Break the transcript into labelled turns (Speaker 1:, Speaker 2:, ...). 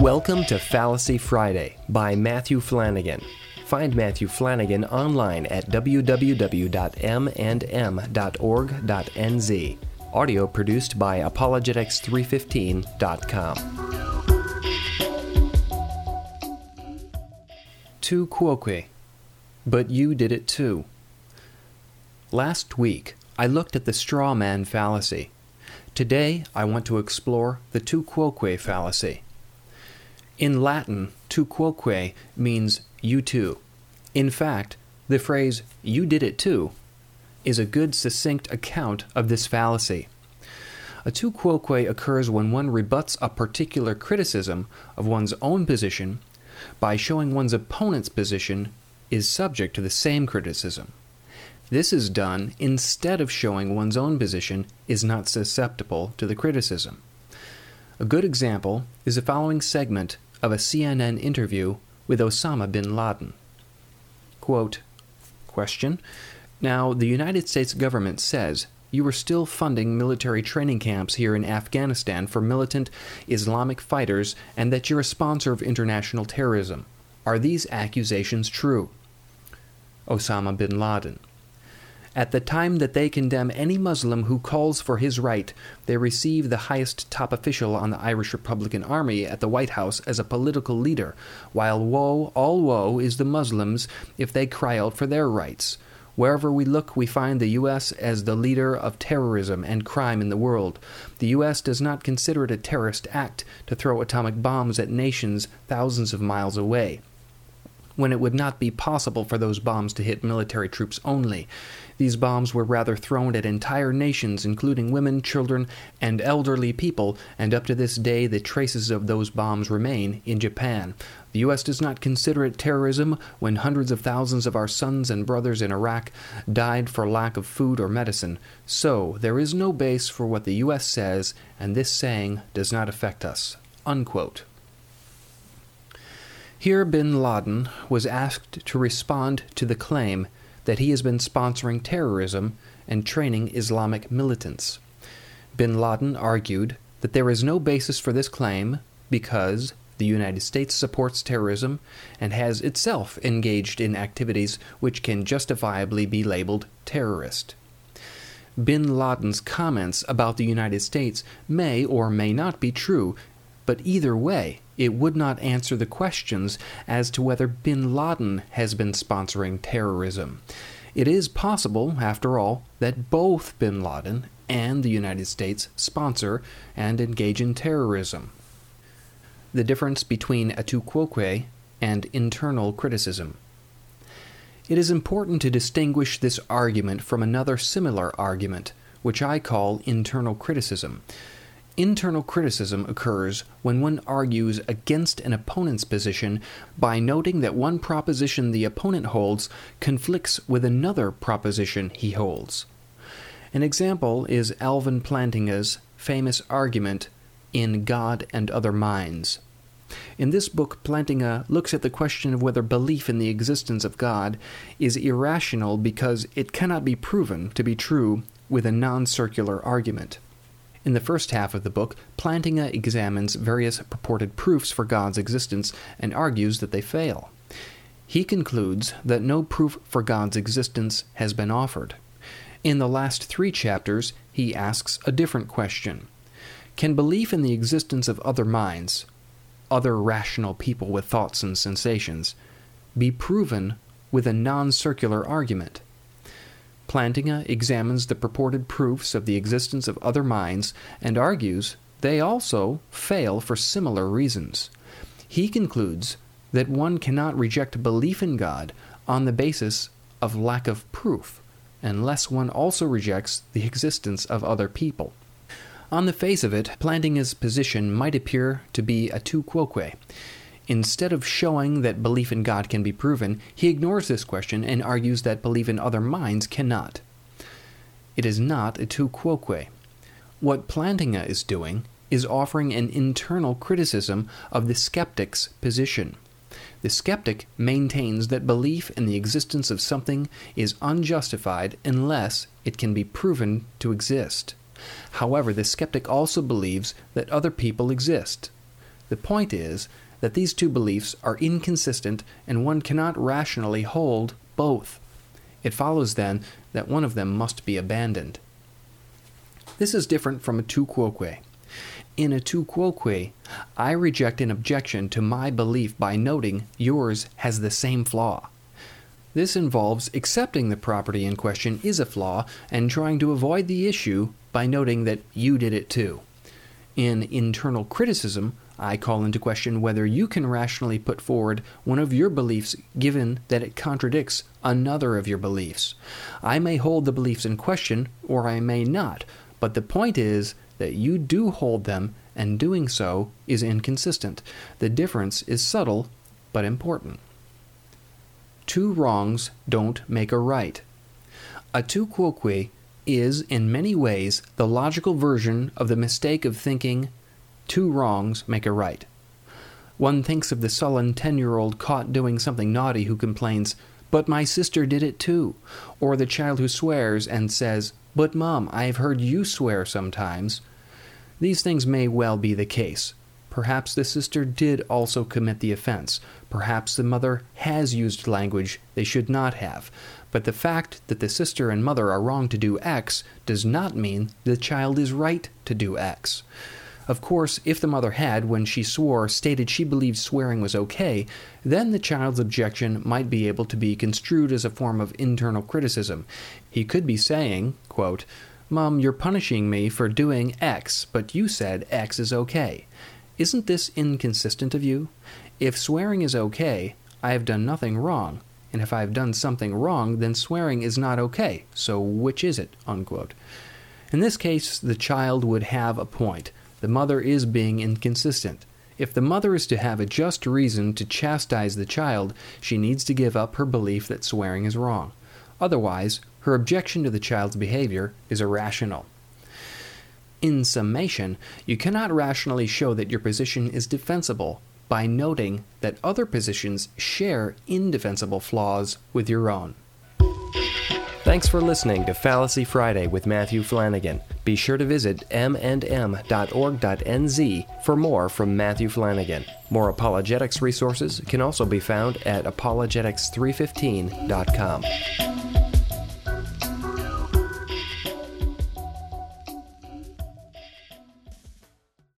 Speaker 1: Welcome to Fallacy Friday by Matthew Flannagan. Find Matthew Flannagan online at www.m&m.org.nz. Audio produced by apologetics315.com. Tu quoque. But you did it too. Last week, I looked at the straw man fallacy. Today, I want to explore the tu quoque fallacy. In Latin, tu quoque means you too. In fact, the phrase you did it too is a good succinct account of this fallacy. A tu quoque occurs when one rebuts a particular criticism of one's own position by showing one's opponent's position is subject to the same criticism. This is done instead of showing one's own position is not susceptible to the criticism. A good example is the following segment of a CNN interview with Osama bin Laden. Quote, Question Now, the United States government says you are still funding military training camps here in Afghanistan for militant Islamic fighters and that you're a sponsor of international terrorism. Are these accusations true? Osama bin Laden. At the time that they condemn any Muslim who calls for his right, they receive the highest top official on the Irish Republican Army at the White House as a political leader, while woe, all woe, is the Muslims if they cry out for their rights. Wherever we look, we find the U.S. as the leader of terrorism and crime in the world. The U.S. does not consider it a terrorist act to throw atomic bombs at nations thousands of miles away when it would not be possible for those bombs to hit military troops only. These bombs were rather thrown at entire nations, including women, children, and elderly people, and up to this day the traces of those bombs remain in Japan. The U.S. does not consider it terrorism when hundreds of thousands of our sons and brothers in Iraq died for lack of food or medicine. So, there is no base for what the U.S. says, and this saying does not affect us. Unquote. Here, bin Laden was asked to respond to the claim that he has been sponsoring terrorism and training Islamic militants. Bin Laden argued that there is no basis for this claim because the United States supports terrorism and has itself engaged in activities which can justifiably be labeled terrorist. Bin Laden's comments about the United States may or may not be true, but either way, it would not answer the questions as to whether bin Laden has been sponsoring terrorism. It is possible, after all, that both bin Laden and the United States sponsor and engage in terrorism. The difference between a tu quoque and internal criticism. It is important to distinguish this argument from another similar argument, which I call internal criticism. Internal criticism occurs when one argues against an opponent's position by noting that one proposition the opponent holds conflicts with another proposition he holds. An example is Alvin Plantinga's famous argument in God and Other Minds. In this book, Plantinga looks at the question of whether belief in the existence of God is irrational because it cannot be proven to be true with a non circular argument. In the first half of the book, Plantinga examines various purported proofs for God's existence and argues that they fail. He concludes that no proof for God's existence has been offered. In the last three chapters, he asks a different question Can belief in the existence of other minds, other rational people with thoughts and sensations, be proven with a non circular argument? Plantinga examines the purported proofs of the existence of other minds and argues they also fail for similar reasons. He concludes that one cannot reject belief in God on the basis of lack of proof, unless one also rejects the existence of other people. On the face of it, Plantinga's position might appear to be a tu quoque. Instead of showing that belief in God can be proven, he ignores this question and argues that belief in other minds cannot. It is not a tu quoque. What Plantinga is doing is offering an internal criticism of the skeptic's position. The skeptic maintains that belief in the existence of something is unjustified unless it can be proven to exist. However, the skeptic also believes that other people exist, The point is that these two beliefs are inconsistent and one cannot rationally hold both. It follows then that one of them must be abandoned. This is different from a tu quoque. In a tu quoque, I reject an objection to my belief by noting yours has the same flaw. This involves accepting the property in question is a flaw and trying to avoid the issue by noting that you did it too. In internal criticism, I call into question whether you can rationally put forward one of your beliefs given that it contradicts another of your beliefs. I may hold the beliefs in question, or I may not, but the point is that you do hold them, and doing so is inconsistent. The difference is subtle, but important. Two wrongs don't make a right. A tu quoque is, in many ways, the logical version of the mistake of thinking two wrongs make a right. One thinks of the sullen 10 year old caught doing something naughty who complains, But my sister did it too. Or the child who swears and says, But mom, I have heard you swear sometimes. These things may well be the case. Perhaps the sister did also commit the offense. Perhaps the mother has used language they should not have. But the fact that the sister and mother are wrong to do X does not mean the child is right to do X. Of course, if the mother had, when she swore, stated she believed swearing was okay, then the child's objection might be able to be construed as a form of internal criticism. He could be saying, quote, Mom, you're punishing me for doing X, but you said X is okay. Isn't this inconsistent of you? If swearing is okay, I have done nothing wrong, and if I have done something wrong, then swearing is not okay, so which is it? Unquote. In this case, the child would have a point. The mother is being inconsistent. If the mother is to have a just reason to chastise the child, she needs to give up her belief that swearing is wrong. Otherwise, her objection to the child's behavior is irrational. In summation, you cannot rationally show that your position is defensible by noting that other positions share indefensible flaws with your own.
Speaker 2: Thanks for listening to Fallacy Friday with Matthew Flannagan. Be sure to visit m&m.org.nz for more from Matthew Flannagan. More apologetics resources can also be found at apologetics315.com.